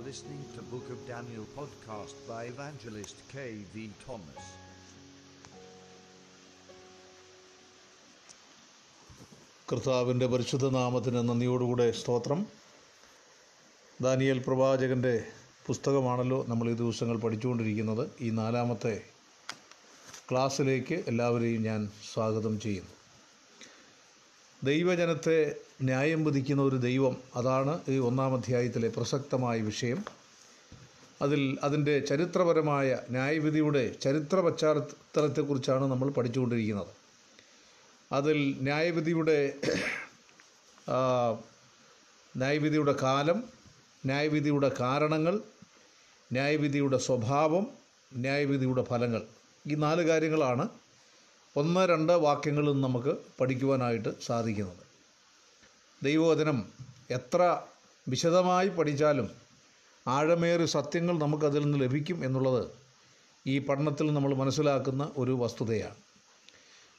are listening to Book of Daniel podcast by evangelist K.V. Thomas. കർത്താവിന്റെ പരിശുദ്ധ നാമത്തിന് നന്ദിയോടുകൂടെ സ്തോത്രം ദാനിയേൽ പ്രവാചകന്റെ പുസ്തകമാണല്ലോ നമ്മൾ ഈ ദിവസങ്ങൾ പഠിച്ചുകൊണ്ടിരിക്കുന്നത് ഈ നാലാമത്തെ ക്ലാസ്സിലേക്ക് എല്ലാവരെയും ഞാൻ സ്വാഗതം ചെയ്യുന്നു ദൈവജനത്തെ ന്യായം വിധിക്കുന്ന ഒരു ദൈവം അതാണ് ഈ ഒന്നാം അധ്യായത്തിലെ പ്രസക്തമായ വിഷയം. അതിൽ അതിന്റെ ചരിത്രപരമായ ന്യായവിധിയുടെ ചരിത്ര പശ്ചാത്തലത്തെക്കുറിച്ചാണ് നമ്മൾ പഠിച്ചുകൊണ്ടിരിക്കുന്നത്. അതിൽ ന്യായവിധിയുടെ ന്യായവിധിയുടെ കാലം ന്യായവിധിയുടെ കാരണങ്ങൾ ന്യായവിധിയുടെ സ്വഭാവം ന്യായവിധിയുടെ ഫലങ്ങൾ ഈ നാല് കാര്യങ്ങളാണ് ഒന്ന് രണ്ട് വാക്യങ്ങളിൽ നമുക്ക് പഠിക്കുവാനായിട്ട് സാധിക്കുന്നത്. ദൈവവചനം എത്ര വിശദമായി പഠിച്ചാലും ആഴമേറിയ സത്യങ്ങൾ നമുക്കതിൽ നിന്ന് ലഭിക്കും എന്നുള്ളത് ഈ പഠനത്തിൽ നമ്മൾ മനസ്സിലാക്കുന്ന ഒരു വസ്തുതയാണ്.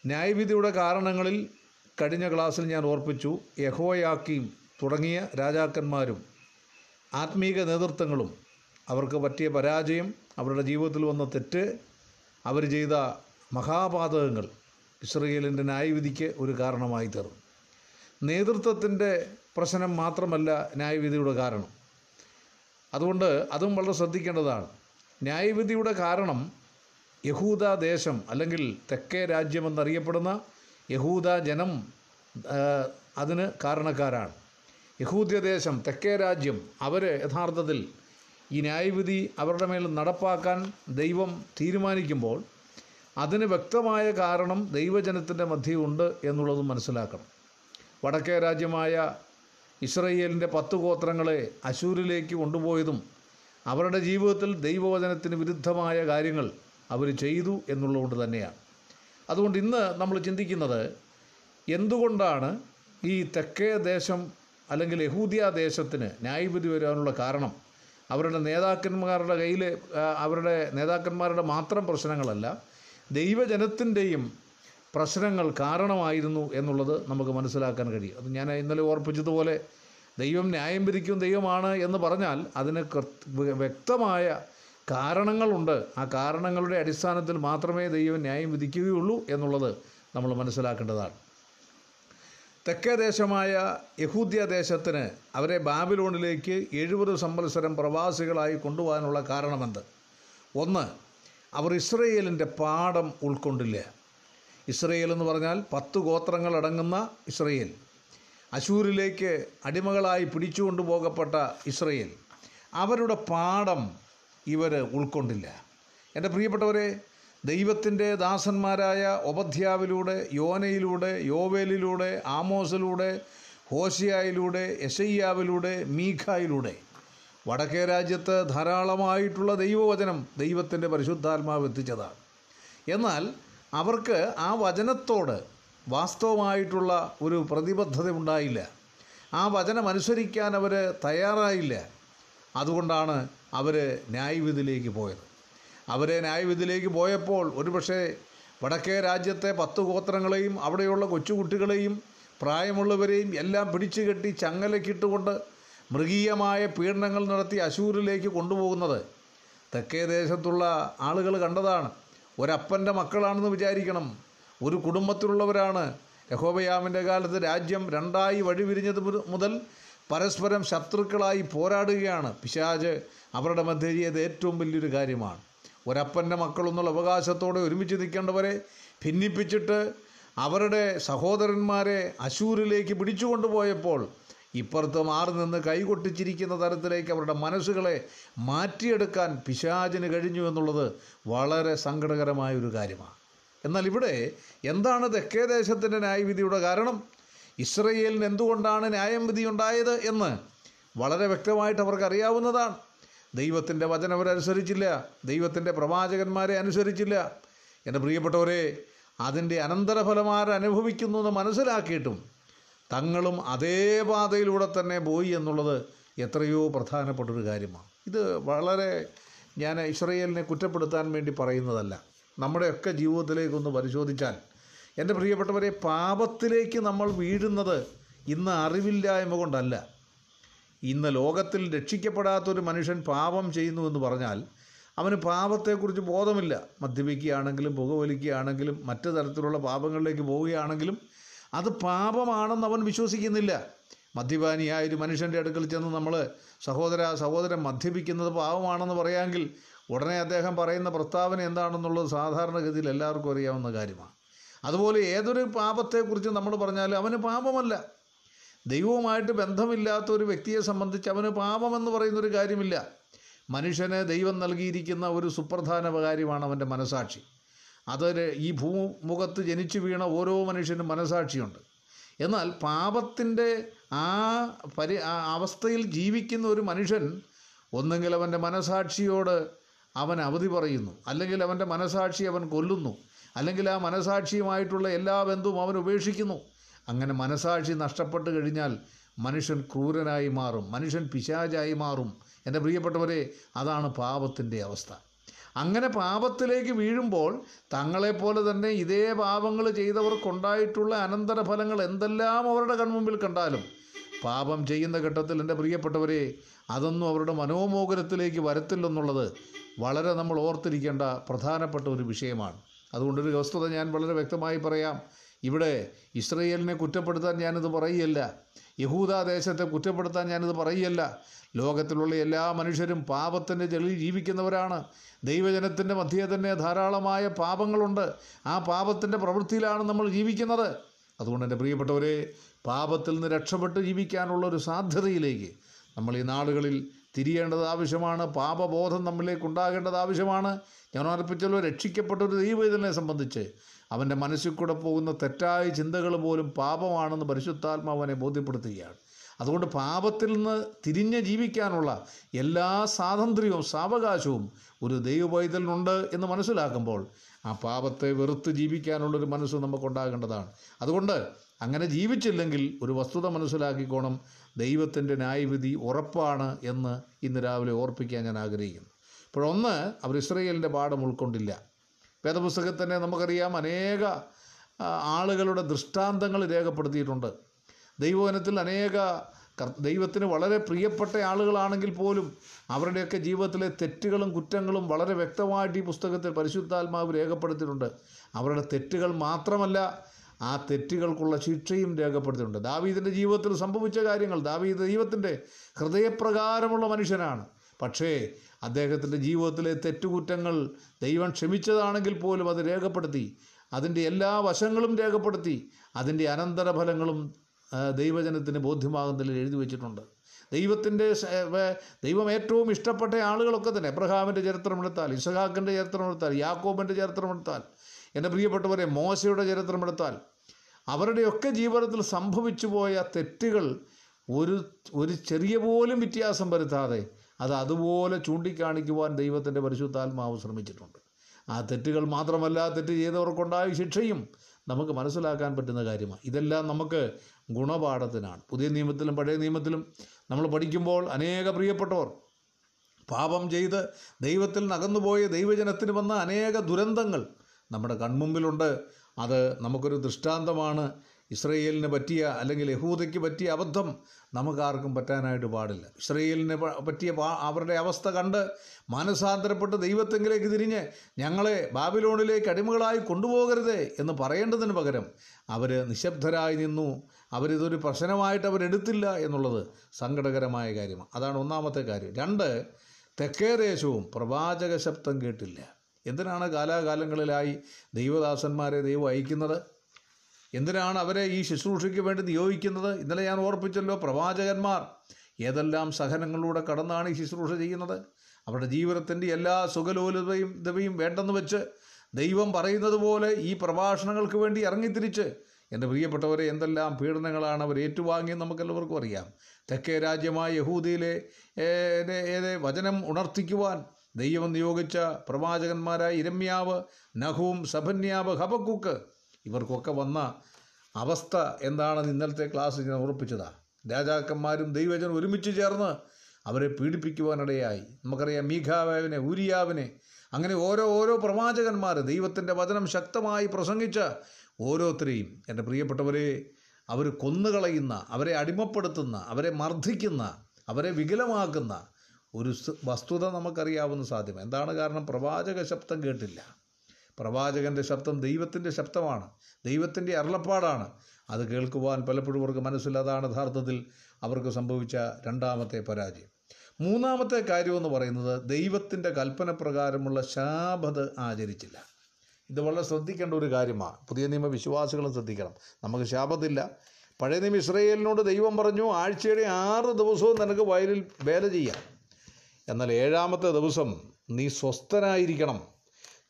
ന്യായവിധിയുടെ കാരണങ്ങളിൽ കഴിഞ്ഞ ക്ലാസ്സിൽ ഞാൻ ഓർപ്പിച്ചു യഹോയാക്കിയും തുടങ്ങിയ രാജാക്കന്മാരും ആത്മീക നേതൃത്വങ്ങളും അവർക്ക് പറ്റിയ പരാജയം അവരുടെ ജീവിതത്തിൽ വന്ന തെറ്റ് അവർ ചെയ്ത മഹാപാതകങ്ങൾ ഇസ്രയേലിന്റെ ന്യായവിധിക്ക് ഒരു കാരണമായി തീർന്നു. നേതൃത്വത്തിന്റെ പ്രശ്നം മാത്രമല്ല ന്യായവിധിയുടെ കാരണം. അതുകൊണ്ട് അതും വളരെ ശ്രദ്ധിക്കേണ്ടതാണ്. ന്യായവിധിയുടെ കാരണം യഹൂദ ദേശം അല്ലെങ്കിൽ തെക്കേ രാജ്യമെന്നറിയപ്പെടുന്ന യഹൂദ ജനം അതിന് കാരണക്കാരാണ്. യഹൂദ്യദേശം തെക്കേ രാജ്യം അവർ യഥാർത്ഥത്തിൽ ഈ ന്യായവിധി അവരുടെ മേൽ നടപ്പാക്കാൻ ദൈവം തീരുമാനിക്കുമ്പോൾ അതിന് വ്യക്തമായ കാരണം ദൈവജനത്തിന്റെ മധ്യയുണ്ട് എന്നുള്ളതും മനസ്സിലാക്കണം. വടക്കേ രാജ്യമായ ഇസ്രയേലിന്റെ പത്ത് ഗോത്രങ്ങളെ അശൂരിലേക്ക് കൊണ്ടുപോയതും അവരുടെ ജീവിതത്തിൽ ദൈവവചനത്തിന് വിരുദ്ധമായ കാര്യങ്ങൾ അവർ ചെയ്തു എന്നുള്ളതുകൊണ്ട് തന്നെയാണ്. അതുകൊണ്ട് ഇന്ന് നമ്മൾ ചിന്തിക്കുന്നത് എന്തുകൊണ്ടാണ് ഈ തെക്കേ ദേശം അല്ലെങ്കിൽ യഹൂദിയ ദേശത്തിന് ന്യായവിധി വരാനുള്ള കാരണം? അവരുടെ നേതാക്കന്മാരുടെ കയ്യിൽ അവരുടെ നേതാക്കന്മാരുടെ മാത്രം പ്രശ്നങ്ങളല്ല ദൈവജനത്തിന്റെയും പ്രശ്നങ്ങൾ കാരണമായിരുന്നു എന്നുള്ളത് നമുക്ക് മനസ്സിലാക്കാൻ കഴിയും. അത് ഞാൻ ഇന്നലെ ഓർപ്പിച്ചതുപോലെ ദൈവം ന്യായം വിധിക്കും ദൈവമാണ് എന്ന് പറഞ്ഞാൽ അതിന് വ്യക്തമായ കാരണങ്ങളുണ്ട്. ആ കാരണങ്ങളുടെ അടിസ്ഥാനത്തിൽ മാത്രമേ ദൈവം ന്യായം വിധിക്കുകയുള്ളൂ എന്നുള്ളത് നമ്മൾ മനസ്സിലാക്കേണ്ടതാണ്. തെക്കേ ദേശമായ യഹൂദ്യ ദേശത്തിന് അവരെ ബാബിലോണിലേക്ക് എഴുപത് സംവത്സരം പ്രവാസികളായി കൊണ്ടുപോകാനുള്ള കാരണമെന്ത്? ഒന്ന് അവർ ഇസ്രയേലിന്റെ പാഠം ഉൾക്കൊണ്ടില്ല. ഇസ്രയേൽ എന്ന് പറഞ്ഞാൽ പത്ത് ഗോത്രങ്ങളടങ്ങുന്ന ഇസ്രയേൽ. അശൂരിലേക്ക് അടിമകളായി പിടിച്ചുകൊണ്ടു പോകപ്പെട്ട ഇസ്രയേൽ. അവരുടെ പാഠം ഇവർ ഉൾക്കൊണ്ടില്ല. എന്റെ പ്രിയപ്പെട്ടവരെ ദൈവത്തിന്റെ ദാസന്മാരായ ഒബധ്യാവിലൂടെ യോനയിലൂടെ യോവേലിലൂടെ ആമോസിലൂടെ ഹോസിയായിലൂടെ യശയ്യാവിലൂടെ മീഖായിലൂടെ വടക്കേ രാജ്യത്ത് ധാരാളമായിട്ടുള്ള ദൈവവചനം ദൈവത്തിന്റെ പരിശുദ്ധാത്മാവ് എത്തിച്ചതാണ്. എന്നാൽ അവർക്ക് ആ വചനത്തോട് വാസ്തവമായിട്ടുള്ള ഒരു പ്രതിബദ്ധത ഉണ്ടായില്ല. ആ വചനമനുസരിക്കാൻ അവർ തയ്യാറായില്ല. അതുകൊണ്ടാണ് അവർ ന്യായവിധിയിലേക്ക് പോയത്. അവരെ ന്യായവിധിയിലേക്ക് പോയപ്പോൾ ഒരുപക്ഷെ വടക്കേ രാജ്യത്തെ പത്ത് ഗോത്രങ്ങളെയും അവിടെയുള്ള കൊച്ചുകുട്ടികളെയും പ്രായമുള്ളവരെയും എല്ലാം പിടിച്ചു കെട്ടി ചങ്ങലക്കിട്ടുകൊണ്ട് മൃഗീയമായ പീഡനങ്ങൾ നടത്തി അശൂരിലേക്ക് കൊണ്ടുപോകുന്നത്. തെക്കേ ദേശത്തുള്ള ആളുകൾ കണ്ടതാണ്. ഒരപ്പന്റെ മക്കളാണെന്ന് വിചാരിക്കണം. ഒരു കുടുംബത്തിലുള്ളവരാണ്. യഹോബയാമിന്റെ കാലത്ത് രാജ്യം രണ്ടായി വഴിവിരിഞ്ഞത് മുത- മുതൽ പരസ്പരം ശത്രുക്കളായി പോരാടുകയാണ്. പിശാജ് അവരുടെ മധ്യ ചെയ്ത ഏറ്റവും വലിയൊരു കാര്യമാണ്. ഒരപ്പന്റെ മക്കളെന്നുള്ള അവകാശത്തോടെ ഒരുമിച്ച് നിൽക്കേണ്ടവരെ ഭിന്നിപ്പിച്ചിട്ട് അവരുടെ സഹോദരന്മാരെ അശൂരിലേക്ക് പിടിച്ചു കൊണ്ടുപോയപ്പോൾ ഇപ്പുറത്ത് മാറി നിന്ന് കൈകൊട്ടിച്ചിരിക്കുന്ന തരത്തിലേക്ക് അവരുടെ മനസ്സുകളെ മാറ്റിയെടുക്കാൻ പിശാചിന് കഴിഞ്ഞു എന്നുള്ളത് വളരെ സങ്കടകരമായ ഒരു കാര്യമാണ്. എന്നാൽ ഇവിടെ എന്താണ് തെക്കേ ദേശത്തിന്റെ ന്യായവിധിയുടെ കാരണം? ഇസ്രയേലിന് എന്തുകൊണ്ടാണ് ന്യായം വിധി ഉണ്ടായത് എന്ന് വളരെ വ്യക്തമായിട്ട് അവർക്ക് അറിയാവുന്നതാണ്. ദൈവത്തിന്റെ വചനം അവരനുസരിച്ചില്ല. ദൈവത്തിന്റെ പ്രവാചകന്മാരെ അനുസരിച്ചില്ല. എന്റെ പ്രിയപ്പെട്ടവരെ അതിന്റെ അനന്തരഫലമാരനുഭവിക്കുന്നു എന്ന് മനസ്സിലാക്കിയിട്ടും തങ്ങളും അതേ പാതയിലൂടെ തന്നെ പോയി എന്നുള്ളത് എത്രയോ പ്രധാനപ്പെട്ടൊരു കാര്യമാണ്. ഇത് വളരെ ഞാൻ ഇസ്രയേലിനെ കുറ്റപ്പെടുത്താൻ വേണ്ടി പറയുന്നതല്ല. നമ്മുടെയൊക്കെ ജീവിതത്തിലേക്കൊന്ന് പരിശോധിച്ചാൽ എന്റെ പ്രിയപ്പെട്ടവരെ പാപത്തിലേക്ക് നമ്മൾ വീഴുന്നത് ഇന്ന് അറിവില്ലായ്മ കൊണ്ടല്ല. ഇന്ന് ലോകത്തിൽ രക്ഷിക്കപ്പെടാത്തൊരു മനുഷ്യൻ പാപം ചെയ്യുന്നു എന്ന് പറഞ്ഞാൽ അവന് പാപത്തെക്കുറിച്ച് ബോധമില്ല. മദ്യപിക്കുകയാണെങ്കിലും പുകവലിക്കുകയാണെങ്കിലും മറ്റു തരത്തിലുള്ള പാപങ്ങളിലേക്ക് പോവുകയാണെങ്കിലും അത് പാപമാണെന്ന് അവൻ വിശ്വസിക്കുന്നില്ല. മദ്യപാനിയായ ഒരു മനുഷ്യന്റെ അടുക്കൽ ചെന്ന് നമ്മൾ സഹോദര സഹോദരൻ മദ്യപിക്കുന്നത് പാപമാണെന്ന് പറയാമെങ്കിൽ ഉടനെ അദ്ദേഹം പറയുന്ന പ്രസ്താവന എന്താണെന്നുള്ളത് സാധാരണഗതിയിൽ എല്ലാവർക്കും അറിയാവുന്ന കാര്യമാണ്. അതുപോലെ ഏതൊരു പാപത്തെക്കുറിച്ച് നമ്മൾ പറഞ്ഞാലും അവന് പാപമല്ല. ദൈവവുമായിട്ട് ബന്ധമില്ലാത്ത ഒരു വ്യക്തിയെ സംബന്ധിച്ച് അവന് പാപമെന്ന് പറയുന്നൊരു കാര്യമില്ല. മനുഷ്യന് ദൈവം നൽകിയിരിക്കുന്ന ഒരു സുപ്രധാന കാര്യമാണ് അവന്റെ മനസാക്ഷി. അതൊരു ഈ ഭൂമുഖത്ത് ജനിച്ചു വീണ ഓരോ മനുഷ്യനും മനസാക്ഷിയുണ്ട്. എന്നാൽ പാപത്തിന്റെ ആ പരി അവസ്ഥയിൽ ജീവിക്കുന്ന ഒരു മനുഷ്യൻ ഒന്നെങ്കിൽ അവന്റെ മനസാക്ഷിയോട് അവൻ അവധി പറയുന്നു അല്ലെങ്കിൽ അവന്റെ മനസാക്ഷി അവൻ കൊല്ലുന്നു അല്ലെങ്കിൽ ആ മനസാക്ഷിയുമായിട്ടുള്ള എല്ലാ ബന്ധവും അവൻ ഉപേക്ഷിക്കുന്നു. അങ്ങനെ മനസാക്ഷി നഷ്ടപ്പെട്ട് കഴിഞ്ഞാൽ മനുഷ്യൻ ക്രൂരനായി മാറും മനുഷ്യൻ പിശാചായി മാറും. എന്റെ പ്രിയപ്പെട്ടവരെ അതാണ് പാപത്തിന്റെ അവസ്ഥ. അങ്ങനെ പാപത്തിലേക്ക് വീഴുമ്പോൾ തങ്ങളെപ്പോലെ തന്നെ ഇതേ പാപങ്ങൾ ചെയ്തവർക്കുണ്ടായിട്ടുള്ള അനന്തരഫലങ്ങൾ എന്തെല്ലാം അവരുടെ കൺമുമ്പിൽ കണ്ടാലും പാപം ചെയ്യുന്ന ഘട്ടത്തിൽ എന്റെ പ്രിയപ്പെട്ടവരെ അതൊന്നും അവരുടെ മനോമോഹനത്തിലേക്ക് വരത്തില്ലെന്നുള്ളത് വളരെ നമ്മൾ ഓർത്തിരിക്കേണ്ട പ്രധാനപ്പെട്ട ഒരു വിഷയമാണ്. അതുകൊണ്ടൊരു വസ്തുത ഞാൻ വളരെ വ്യക്തമായി പറയാം. ഇവിടെ ഇസ്രയേലിനെ കുറ്റപ്പെടുത്താൻ ഞാനിത് പറയുകയല്ല യഹൂദ ദേശത്തെ കുറ്റപ്പെടുത്താൻ ഞാനിത് പറയുകയല്ല ലോകത്തിലുള്ള എല്ലാ മനുഷ്യരും പാപത്തിന്റെ ജലി ജീവിക്കുന്നവരാണ്. ദൈവജനത്തിന്റെ മധ്യേ തന്നെ ധാരാളമായ പാപങ്ങളുണ്ട്. ആ പാപത്തിന്റെ പ്രവൃത്തിയിലാണ് നമ്മൾ ജീവിക്കുന്നത്. അതുകൊണ്ട് എന്റെ പ്രിയപ്പെട്ടവരെ പാപത്തിൽ നിന്ന് രക്ഷപ്പെട്ട് ജീവിക്കാനുള്ള ഒരു സാധ്യതയിലേക്ക് നമ്മൾ ഈ നാളുകളിൽ തിരിയേണ്ടത് ആവശ്യമാണ്. പാപബോധം നമ്മിലേക്ക് ഉണ്ടാകേണ്ടത് ആവശ്യമാണ്. ഞാൻ ഓർപ്പിച്ചല്ലോ രക്ഷിക്കപ്പെട്ട ഒരു ദൈവത്തിനെ സംബന്ധിച്ച് അവന്റെ മനസ്സിൽ കൂടെ പോകുന്ന തെറ്റായ ചിന്തകൾ പോലും പാപമാണെന്ന് പരിശുദ്ധാത്മാവനെ ബോധ്യപ്പെടുത്തുകയാണ്. അതുകൊണ്ട് പാപത്തിൽ നിന്ന് തിരിഞ്ഞ് ജീവിക്കാനുള്ള എല്ലാ സ്വാതന്ത്ര്യവും സാവകാശവും ഒരു ദൈവപൈതലിനുണ്ട് എന്ന് മനസ്സിലാക്കുമ്പോൾ ആ പാപത്തെ വെറുത്ത് ജീവിക്കാനുള്ളൊരു മനസ്സ് നമുക്കുണ്ടാകേണ്ടതാണ്. അതുകൊണ്ട് അങ്ങനെ ജീവിച്ചില്ലെങ്കിൽ ഒരു വസ്തുത മനസ്സിലാക്കിക്കോണം ദൈവത്തിന്റെ ന്യായവിധി ഉറപ്പാണ് എന്ന് ഇന്ന് രാവിലെ ഓർപ്പിക്കാൻ ഞാൻ ആഗ്രഹിക്കുന്നു. ഇപ്പോഴൊന്ന് അവർ ഇസ്രയേലിന്റെ പാഠം ഉൾക്കൊണ്ടില്ല. വേദപുസ്തകത്തിൽ തന്നെ നമുക്കറിയാം അനേക ആളുകളുടെ ദൃഷ്ടാന്തങ്ങൾ രേഖപ്പെടുത്തിയിട്ടുണ്ട്. ദൈവവനത്തിൽ അനേക ദൈവത്തിന് വളരെ പ്രിയപ്പെട്ട ആളുകളാണെങ്കിൽ പോലും അവരുടെയൊക്കെ ജീവിതത്തിലെ തെറ്റുകളും കുറ്റങ്ങളും വളരെ വ്യക്തമായിട്ട് ഈ പുസ്തകത്തിൽ പരിശുദ്ധാത്മാവ് രേഖപ്പെടുത്തിയിട്ടുണ്ട്. അവരുടെ തെറ്റുകൾ മാത്രമല്ല ആ തെറ്റുകൾക്കുള്ള ശിക്ഷയും രേഖപ്പെടുത്തിയിട്ടുണ്ട്. ദാവീദിന്റെ ജീവിതത്തിൽ സംഭവിച്ച കാര്യങ്ങൾ ദാവീദ് ദൈവത്തിന്റെ ഹൃദയപ്രകാരമുള്ള മനുഷ്യനാണ്. പക്ഷേ അദ്ദേഹത്തിന്റെ ജീവിതത്തിലെ തെറ്റുകുറ്റങ്ങൾ ദൈവം ക്ഷമിച്ചതാണെങ്കിൽ പോലും അത് രേഖപ്പെടുത്തി അതിന്റെ എല്ലാ വശങ്ങളും രേഖപ്പെടുത്തി അതിന്റെ അനന്തരഫലങ്ങളും ദൈവജനത്തിന് ബോധ്യമാകുന്നതിൽ എഴുതി വച്ചിട്ടുണ്ട്. ദൈവത്തിന്റെ ദൈവം ഏറ്റവും ഇഷ്ടപ്പെട്ട ആളുകളൊക്കെ തന്നെ എബ്രഹാമിന്റെ ചരിത്രമെടുത്താൽ ഇസഹാക്കിന്റെ ചരിത്രമെടുത്താൽ യാക്കോബിന്റെ ചരിത്രമെടുത്താൽ എന്റെ പ്രിയപ്പെട്ടവരെ മോശയുടെ ചരിത്രമെടുത്താൽ അവരുടെയൊക്കെ ജീവിതത്തിൽ സംഭവിച്ചു പോയ തെറ്റുകൾ ഒരു ഒരു ചെറിയ പോലും വ്യത്യാസം വരുത്താതെ അത് അതുപോലെ ചൂണ്ടിക്കാണിക്കുവാൻ ദൈവത്തിന്റെ പരിശുദ്ധാത്മാവ് ശ്രമിച്ചിട്ടുണ്ട്. ആ തെറ്റുകൾ മാത്രമല്ല തെറ്റ് ചെയ്തവർക്കുണ്ടായ ശിക്ഷയും നമുക്ക് മനസ്സിലാക്കാൻ പറ്റുന്ന കാര്യമാണ്. ഇതെല്ലാം നമുക്ക് ഗുണപാഠത്തിനാണ്. പുതിയ നിയമത്തിലും പഴയ നിയമത്തിലും നമ്മൾ പഠിക്കുമ്പോൾ അനേക പ്രിയപ്പെട്ടവർ പാപം ചെയ്ത് ദൈവത്തിൽ നകന്നുപോയ ദൈവജനത്തിന് വന്ന അനേക ദുരന്തങ്ങൾ നമ്മുടെ കൺമുമ്പിലുണ്ട്. അത് നമുക്കൊരു ദൃഷ്ടാന്തമാണ്. ഇസ്രയേലിന് പറ്റിയ അല്ലെങ്കിൽ യഹൂദയ്ക്ക് പറ്റിയ അബദ്ധം നമുക്കാർക്കും പറ്റാനായിട്ട് പാടില്ല. ഇസ്രയേലിന് പറ്റിയ അവരുടെ അവസ്ഥ കണ്ട് മാനസാന്തരപ്പെട്ട് ദൈവത്തെങ്കിലേക്ക് തിരിഞ്ഞ് ഞങ്ങളെ ബാബിലോണിലേക്ക് അടിമകളായി കൊണ്ടുപോകരുത് എന്ന് പറയേണ്ടതിന് പകരം അവർ നിശബ്ദരായി നിന്നു. അവരിതൊരു പ്രശ്നമായിട്ട് അവരെടുത്തില്ല എന്നുള്ളത് സങ്കടകരമായ കാര്യമാണ്. അതാണ് ഒന്നാമത്തെ കാര്യം. രണ്ട് തെക്കേ ദേശവും പ്രവാചക ശബ്ദം കേട്ടില്ല. എന്തിനാണ് കാലാകാലങ്ങളിലായി ദൈവദാസന്മാരെ ദൈവം അയക്കുന്നത്? എന്തിനാണ് അവരെ ഈ ശുശ്രൂഷയ്ക്ക് വേണ്ടി നിയോഗിക്കുന്നത്? ഇന്നലെ ഞാൻ ഓർപ്പിച്ചല്ലോ പ്രവാചകന്മാർ ഏതെല്ലാം സഹനങ്ങളിലൂടെ കടന്നാണ് ഈ ശുശ്രൂഷ ചെയ്യുന്നത്? അവരുടെ ജീവിതത്തിന്റെ എല്ലാ സുഖലോലതയും ഇതവയും വേണ്ടെന്ന് വെച്ച് ദൈവം പറയുന്നത് പോലെ ഈ പ്രഭാഷണങ്ങൾക്ക് വേണ്ടി ഇറങ്ങിത്തിരിച്ച് എന്റെ പ്രിയപ്പെട്ടവരെ എന്തെല്ലാം പീഡനങ്ങളാണ് അവർ ഏറ്റുവാങ്ങിയെന്ന് നമുക്കെല്ലാവർക്കും അറിയാം. തെക്കേ രാജ്യമായ യഹൂദിയിലെ വചനം ഉണർത്തിക്കുവാൻ ദൈവം നിയോഗിച്ച പ്രവാചകന്മാരായ ഇരമ്യാവ് നഹൂം സഭന്യാവ് ഹബക്കുക്ക് ഇവർക്കൊക്കെ വന്ന അവസ്ഥ എന്താണെന്ന് ഇന്നലത്തെ ക്ലാസ് ഞാൻ ഉറപ്പിച്ചതാണ് രാജാക്കന്മാരും ദൈവജനും ഒരുമിച്ച് ചേർന്ന് അവരെ പീഡിപ്പിക്കുവാനിടയായി. നമുക്കറിയാം മീഖാവിനെ ഊരിയാവിനെ അങ്ങനെ ഓരോ ഓരോ പ്രവാചകന്മാർ ദൈവത്തിന്റെ വചനം ശക്തമായി പ്രസംഗിച്ച ഓരോരുത്തരെയും. എന്റെ പ്രിയപ്പെട്ടവരെ അവർ കൊന്നുകളയുന്ന അവരെ അടിമപ്പെടുത്തുന്ന അവരെ മർദ്ദിക്കുന്ന അവരെ വികലമാക്കുന്ന ഒരു വസ്തുത നമുക്കറിയാവുന്ന സാധ്യം എന്താണ് കാരണം? പ്രവാചക ശബ്ദം കേട്ടില്ല. പ്രവാചകന്റെ ശബ്ദം ദൈവത്തിന്റെ ശബ്ദമാണ്. ദൈവത്തിന്റെ അരുളപ്പാടാണ്. അത് കേൾക്കുവാൻ പലപ്പോഴും അവർക്ക് മനസ്സില്ല അതാണ് യഥാർത്ഥത്തിൽ അവർക്ക് സംഭവിച്ച രണ്ടാമത്തെ പരാജയം. മൂന്നാമത്തെ കാര്യമെന്ന് പറയുന്നത് ദൈവത്തിന്റെ കൽപ്പന പ്രകാരമുള്ള ശാപത് ആചരിച്ചില്ല. ഇത് വളരെ ശ്രദ്ധിക്കേണ്ട ഒരു കാര്യമാണ്. പുതിയ നിയമ വിശ്വാസികളും ശ്രദ്ധിക്കണം. നമുക്ക് ശാപത്തില്ല. പഴയ നിയമ ഇസ്രയേലിനോട് ദൈവം പറഞ്ഞു ആഴ്ചയുടെ ആറ് ദിവസവും നിനക്ക് വയലിൽ വേല ചെയ്യാം. എന്നാൽ ഏഴാമത്തെ ദിവസം നീ സ്വസ്ഥനായിരിക്കണം.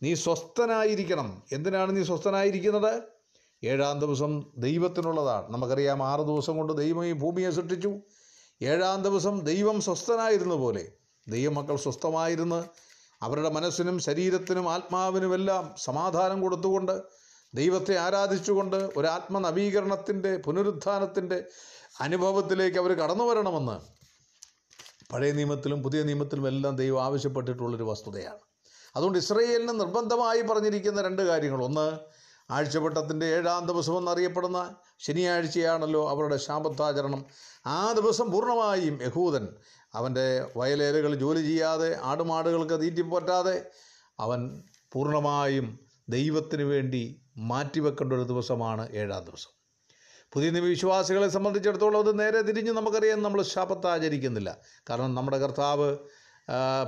നീ സ്വസ്ഥനായിരിക്കണം. എന്തിനാണ് നീ സ്വസ്ഥനായിരിക്കുന്നത്? ഏഴാം ദിവസം ദൈവത്തിനുള്ളതാണ്. നമുക്കറിയാം ആറ് ദിവസം കൊണ്ട് ദൈവം ഈ ഭൂമിയെ സൃഷ്ടിച്ചു. ഏഴാം ദിവസം ദൈവം സ്വസ്ഥനായിരുന്ന പോലെ. ദൈവമക്കൾ സ്വസ്ഥമായിരുന്ന്. അവരുടെ മനസ്സിനും ശരീരത്തിനും ആത്മാവിനുമെല്ലാം സമാധാനം കൊടുത്തുകൊണ്ട് ദൈവത്തെ ആരാധിച്ചുകൊണ്ട് ഒരു ആത്മനവീകരണത്തിന്റെ പുനരുത്ഥാനത്തിന്റെ അനുഭവത്തിലേക്ക് അവർ കടന്നു വരണമെന്ന് പഴയ നിയമത്തിലും പുതിയ നിയമത്തിലും എല്ലാം ദൈവം ആവശ്യപ്പെട്ടിട്ടുള്ളൊരു വസ്തുതയാണ്. അതുകൊണ്ട് ഇസ്രയേലിന് നിർബന്ധമായി പറഞ്ഞിരിക്കുന്ന രണ്ട് കാര്യങ്ങൾ. ഒന്ന് ആഴ്ചവട്ടത്തിന്റെ ഏഴാം ദിവസം എന്നറിയപ്പെടുന്ന ശനിയാഴ്ചയാണല്ലോ അവരുടെ ശാപത്താചരണം. ആ ദിവസം പൂർണമായും യഹൂദൻ അവന്റെ വയലേലകൾ ജോലി ചെയ്യാതെ ആടുമാടുകൾക്ക് തീറ്റി പോറ്റാതെ അവൻ പൂർണമായും ദൈവത്തിന് വേണ്ടി മാറ്റിവെക്കേണ്ട ഒരു ദിവസമാണ് ഏഴാം ദിവസം. പുതിയ വിശ്വാസികളെ സംബന്ധിച്ചിടത്തോളം അത് നേരെ തിരിഞ്ഞ് നമുക്കറിയാം നമ്മൾ ശപത്ത് ആചരിക്കുന്നില്ല. കാരണം നമ്മുടെ കർത്താവ്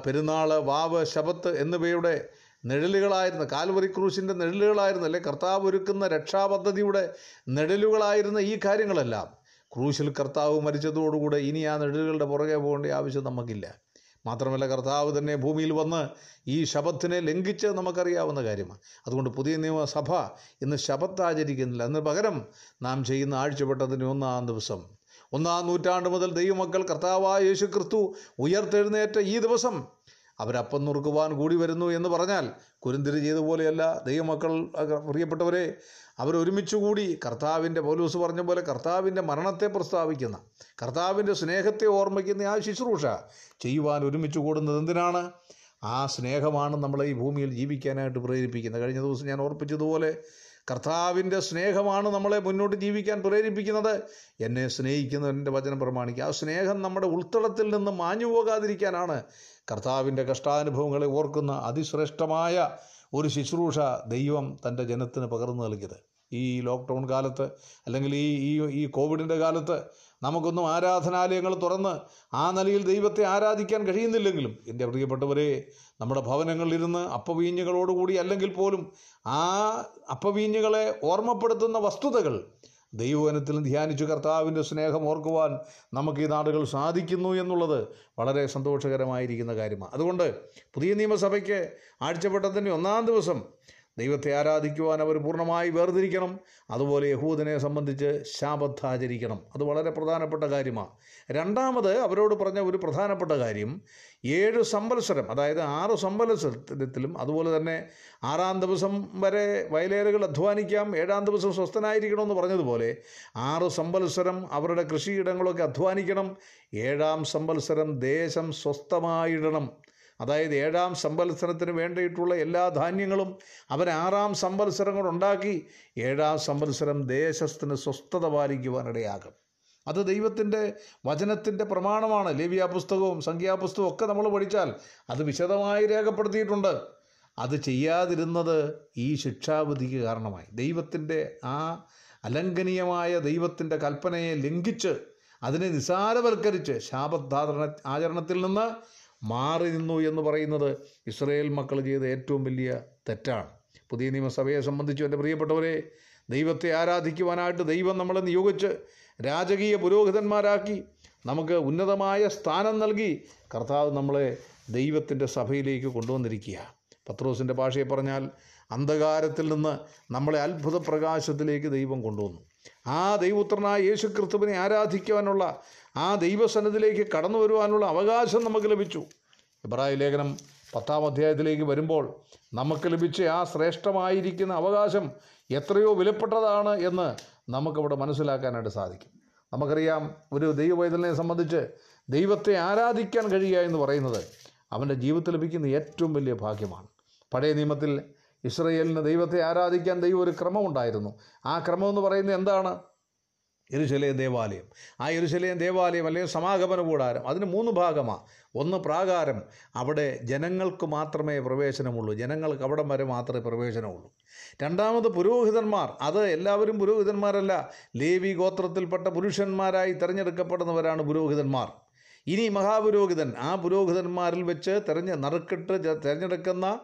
പെരുന്നാൾ വാവ് ശപത്ത് എന്നിവയുടെ നിഴലുകളായിരുന്ന കാൽവറി ക്രൂശിന്റെ നിഴലുകളായിരുന്ന അല്ലെ കർത്താവ് ഒരുക്കുന്ന രക്ഷാപദ്ധതിയുടെ നിഴലുകളായിരുന്ന ഈ കാര്യങ്ങളെല്ലാം ക്രൂശിൽ കർത്താവ് മരിച്ചതോടുകൂടെ ഇനി ആ നിഴലുകളുടെ പുറകെ പോകേണ്ട ആവശ്യം നമുക്കില്ല. മാത്രമല്ല കർത്താവ് തന്നെ ഭൂമിയിൽ വന്ന് ഈ ശബത്തിനെ ലംഘിച്ച് നമുക്കറിയാവുന്ന കാര്യമാണ്. അതുകൊണ്ട് പുതിയ നിയമസഭ ഇന്ന് ശബത്ത് ആചരിക്കുന്നില്ല. അതിന് പകരം നാം ചെയ്യുന്ന ആഴ്ചപ്പെട്ടതിന് ഒന്നാം ദിവസം ഒന്നാം നൂറ്റാണ്ട് മുതൽ ദൈവമക്കൾ കർത്താവായ യേശു ക്രിസ്തു ഉയർത്തെഴുന്നേറ്റ ഈ ദിവസം അവരപ്പം നുറുക്കുവാൻ കൂടി വരുന്നു എന്ന് പറഞ്ഞാൽ കുരുന്തിരി ചെയ്ത പോലെയല്ല. ദൈവമക്കൾ പ്രിയപ്പെട്ടവരെ അവരൊരുമിച്ച് കൂടി കർത്താവിന്റെ പൗലൂസ് പറഞ്ഞ പോലെ കർത്താവിന്റെ മരണത്തെ പ്രസ്താവിക്കുന്ന കർത്താവിന്റെ സ്നേഹത്തെ ഓർമ്മിക്കുന്ന ആ ശുശ്രൂഷ ചെയ്യുവാൻ ഒരുമിച്ച് കൂടുന്നത് എന്തിനാണ്? ആ സ്നേഹമാണ് നമ്മളെ ഈ ഭൂമിയിൽ ജീവിക്കാനായിട്ട് പ്രേരിപ്പിക്കുന്നത്. കഴിഞ്ഞ ദിവസം ഞാൻ ഓർപ്പിച്ചതുപോലെ കർത്താവിന്റെ സ്നേഹമാണ് നമ്മളെ മുന്നോട്ട് ജീവിക്കാൻ പ്രേരിപ്പിക്കുന്നത്. എന്നെ സ്നേഹിക്കുന്നതിന്റെ വചനം പ്രമാണിക്കുക. ആ സ്നേഹം നമ്മുടെ ഉൾത്തളത്തിൽ നിന്ന് മാഞ്ഞു പോകാതിരിക്കാനാണ് കർത്താവിന്റെ കഷ്ടാനുഭവങ്ങളെ ഓർക്കുന്ന അതിശ്രേഷ്ഠമായ ഒരു ശുശ്രൂഷ ദൈവം തന്റെ ജനത്തിന് പകർന്നു നൽകിയത്. ഈ ലോക്ക്ഡൗൺ കാലത്ത് അല്ലെങ്കിൽ ഈ ഈ ഈ കോവിഡിന്റെ കാലത്ത് നമുക്കൊന്നും ആരാധനാലയങ്ങൾ തുറന്ന് ആ നിലയിൽ ദൈവത്തെ ആരാധിക്കാൻ കഴിയുന്നില്ലെങ്കിലും എന്റെ പ്രിയപ്പെട്ടവരെ നമ്മുടെ ഭവനങ്ങളിലിരുന്ന് അപ്പവീഞ്ഞുകളോടുകൂടി അല്ലെങ്കിൽ പോലും ആ അപ്പവീഞ്ഞുകളെ ഓർമ്മപ്പെടുത്തുന്ന വസ്തുതകൾ ദൈവവനത്തിൽ ധ്യാനിച്ചു കർത്താവിന്റെ സ്നേഹം ഓർക്കുവാൻ നമുക്ക് ഈ നാടുകൾ സാധിക്കുന്നു എന്നുള്ളത് വളരെ സന്തോഷകരമായിരിക്കുന്ന കാര്യമാണ്. അതുകൊണ്ട് പുതിയ നിയമസഭയ്ക്ക് ആഴ്ചപ്പെട്ടതിന്റെ ഒന്നാം ദിവസം ദൈവത്തെ ആരാധിക്കുവാൻ അവർ പൂർണമായി വേർതിരിക്കണം. അതുപോലെ യഹൂദനെ സംബന്ധിച്ച് ശാപത്ത് ആചരിക്കണം അത് വളരെ പ്രധാനപ്പെട്ട കാര്യമാണ്. രണ്ടാമത് അവരോട് പറഞ്ഞ ഒരു പ്രധാനപ്പെട്ട കാര്യം ഏഴ് സംവത്സരം അതായത് ആറ് സംവത്സരത്തിലും അതുപോലെ തന്നെ ആറാം ദിവസം വരെ വയലേറുകൾ അധ്വാനിക്കാം ഏഴാം ദിവസം സ്വസ്ഥനായിരിക്കണമെന്ന് പറഞ്ഞതുപോലെ ആറ് സംവത്സരം അവരുടെ കൃഷിയിടങ്ങളൊക്കെ അധ്വാനിക്കണം ഏഴാം സംവത്സരം ദേശം സ്വസ്ഥമായിടണം. അതായത് ഏഴാം സംവത്സരത്തിന് വേണ്ടിയിട്ടുള്ള എല്ലാ ധാന്യങ്ങളും അവൻ ആറാം സംവത്സരം കൊണ്ടുണ്ടാക്കി ഏഴാം സംവത്സരം ദേശത്തിന് സ്വസ്ഥത പാലിക്കുവാനിടയാകും. അത് ദൈവത്തിന്റെ വചനത്തിന്റെ പ്രമാണമാണ്. ലേവ്യ പുസ്തകവും സംഖ്യാപുസ്തകവും ഒക്കെ നമ്മൾ പഠിച്ചാൽ അത് വിശദമായി രേഖപ്പെടുത്തിയിട്ടുണ്ട്. അത് ചെയ്യാതിരുന്നത് ഈ ശിക്ഷാവിധിക്ക് കാരണമായി. ദൈവത്തിന്റെ ആ അലംഘനീയമായ ദൈവത്തിന്റെ കൽപ്പനയെ ലംഘിച്ച് അതിനെ നിസാരവൽക്കരിച്ച് ശാപധാരണ ആചരണത്തിൽ നിന്ന് മാറി നിന്നു എന്ന് പറയുന്നത് ഇസ്രയേൽ മക്കൾ ചെയ്ത ഏറ്റവും വലിയ തെറ്റാണ്. പുതിയ നിയമസഭയെ സംബന്ധിച്ചു എന്റെ പ്രിയപ്പെട്ടവരെ ദൈവത്തെ ആരാധിക്കുവാനായിട്ട് ദൈവം നമ്മളെ നിയോഗിച്ച് രാജകീയ പുരോഹിതന്മാരാക്കി നമുക്ക് ഉന്നതമായ സ്ഥാനം നൽകി കർത്താവ് നമ്മളെ ദൈവത്തിന്റെ സഭയിലേക്ക് കൊണ്ടുവന്നിരിക്കുക പത്രോസിന്റെ ഭാഷയെ പറഞ്ഞാൽ അന്ധകാരത്തിൽ നിന്ന് നമ്മളെ അത്ഭുത പ്രകാശത്തിലേക്ക് ദൈവം കൊണ്ടുവന്നു. ആ ദൈവപുത്രനായ യേശു ക്രിസ്തുവിനെ ആരാധിക്കുവാനുള്ള ആ ദൈവസന്നിധിയിലേക്ക് കടന്നു വരുവാനുള്ള അവകാശം നമുക്ക് ലഭിച്ചു. ഇബ്രാഹിം ലേഖനം പത്താം അധ്യായത്തിലേക്ക് വരുമ്പോൾ നമുക്ക് ലഭിച്ച ആ ശ്രേഷ്ഠമായിരിക്കുന്ന അവകാശം എത്രയോ വിലപ്പെട്ടതാണ് എന്ന് നമുക്കവിടെ മനസ്സിലാക്കാനായിട്ട് സാധിക്കും. നമുക്കറിയാം ഒരു ദൈവവൈതലിനെ സംബന്ധിച്ച് ദൈവത്തെ ആരാധിക്കാൻ കഴിയുക എന്ന് പറയുന്നത് അവന്റെ ജീവിതത്തിൽ ലഭിക്കുന്ന ഏറ്റവും വലിയ ഭാഗ്യമാണ്. പഴയ നിയമത്തിൽ ഇസ്രയേലിന് ദൈവത്തെ ആരാധിക്കാൻ ദൈവം ഒരു ക്രമമുണ്ടായിരുന്നു. ആ ക്രമം എന്ന് പറയുന്നത് എന്താണ്? യെരുശലേം ദേവാലയം. ആ യെരുശലേം ദേവാലയം അല്ലെങ്കിൽ സമാഗമന കൂടാരം അതിന് മൂന്ന് ഭാഗമാണ് ഒന്ന് പ്രാകാരം അവിടെ ജനങ്ങൾക്ക് മാത്രമേ പ്രവേശനമുള്ളൂ. ജനങ്ങൾക്ക് അവിടം വരെ മാത്രമേ പ്രവേശനമുള്ളൂ. രണ്ടാമത് പുരോഹിതന്മാർ. അത് എല്ലാവരും പുരോഹിതന്മാരല്ല. ലേവി ഗോത്രത്തിൽപ്പെട്ട പുരുഷന്മാരായി തിരഞ്ഞെടുക്കപ്പെടുന്നവരാണ് പുരോഹിതന്മാർ. ഇനി മഹാപുരോഹിതൻ. ആ പുരോഹിതന്മാരിൽ വെച്ച് തിരഞ്ഞ് നറുക്കിട്ട് തിരഞ്ഞെടുക്കുന്ന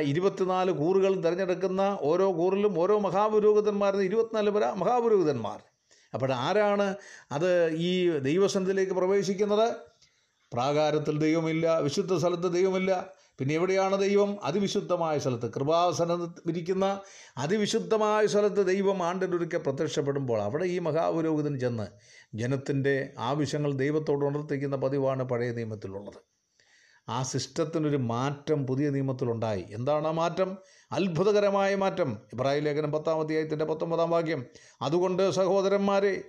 ഇരുപത്തിനാല് കൂറുകളും തിരഞ്ഞെടുക്കുന്ന ഓരോ കൂറിലും ഓരോ മഹാപുരോഹിതന്മാരിൽ ഇരുപത്തിനാല് പേരാ മഹാപുരോഹിതന്മാർ. അപ്പോൾ ആരാണ് അത് ഈ ദൈവസനത്തിലേക്ക് പ്രവേശിക്കുന്നത്? പ്രാകാരത്തിൽ ദൈവമില്ല വിശുദ്ധ സ്ഥലത്ത് ദൈവമില്ല. പിന്നെ എവിടെയാണ് ദൈവം? അതിവിശുദ്ധമായ സ്ഥലത്ത്. കൃപാസനം ഇരിക്കുന്ന അതിവിശുദ്ധമായ സ്ഥലത്ത് ദൈവം ആണ്ടിലൊരിക്കൽ പ്രത്യക്ഷപ്പെടുമ്പോൾ അവിടെ ഈ മഹാപുരോഹിതൻ ചെന്ന് ജനത്തിന്റെ ആവശ്യങ്ങൾ ദൈവത്തോട് ഉണർത്തിക്കുന്ന പതിവാണ് പഴയ നിയമത്തിലുള്ളത്. ആ സിസ്റ്റത്തിനൊരു മാറ്റം പുതിയ നിയമത്തിലുണ്ടായി. എന്താണ് ആ മാറ്റം? അത്ഭുതകരമായ മാറ്റം. ഇബ്രാഹിം ലേഖനം പത്താം അധ്യായത്തിന്റെ പത്തൊമ്പതാം വാക്യം. അതുകൊണ്ട് സഹോദരന്മാരെ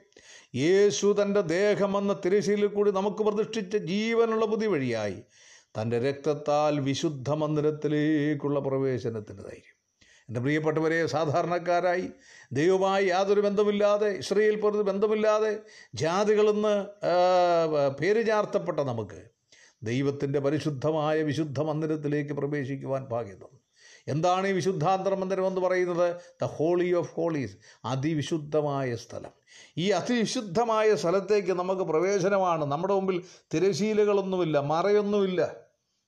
യേശു തന്റെ ദേഹമെന്ന തിരശ്ശീലിൽ കൂടി നമുക്ക് പ്രതിഷ്ഠിച്ച ജീവനുള്ള പുതിയ വഴിയായി. തന്റെ രക്തത്താൽ വിശുദ്ധ മന്ദിരത്തിലേക്കുള്ള പ്രവേശനത്തിന് ധൈര്യം. എന്റെ പ്രിയപ്പെട്ടവരെ സാധാരണക്കാരായി ദൈവമായി യാതൊരു ബന്ധമില്ലാതെ ഇസ്രയേൽ പോലൊരു ബന്ധമില്ലാതെ ജാതികളെന്ന് പേര് ചാർത്തപ്പെട്ട നമുക്ക് ദൈവത്തിന്റെ പരിശുദ്ധമായ വിശുദ്ധ മന്ദിരത്തിലേക്ക് പ്രവേശിക്കുവാൻ ഭാഗ്യം എന്താണ് ഈ വിശുദ്ധാന്തര മന്ദിരം എന്ന് പറയുന്നത്? ദ ഹോളി ഓഫ് ഹോളീസ് അതിവിശുദ്ധമായ സ്ഥലം. ഈ അതിവിശുദ്ധമായ സ്ഥലത്തേക്ക് നമുക്ക് പ്രവേശനമാണ്. നമ്മുടെ മുമ്പിൽ തിരശീലകളൊന്നുമില്ല മറയൊന്നുമില്ല.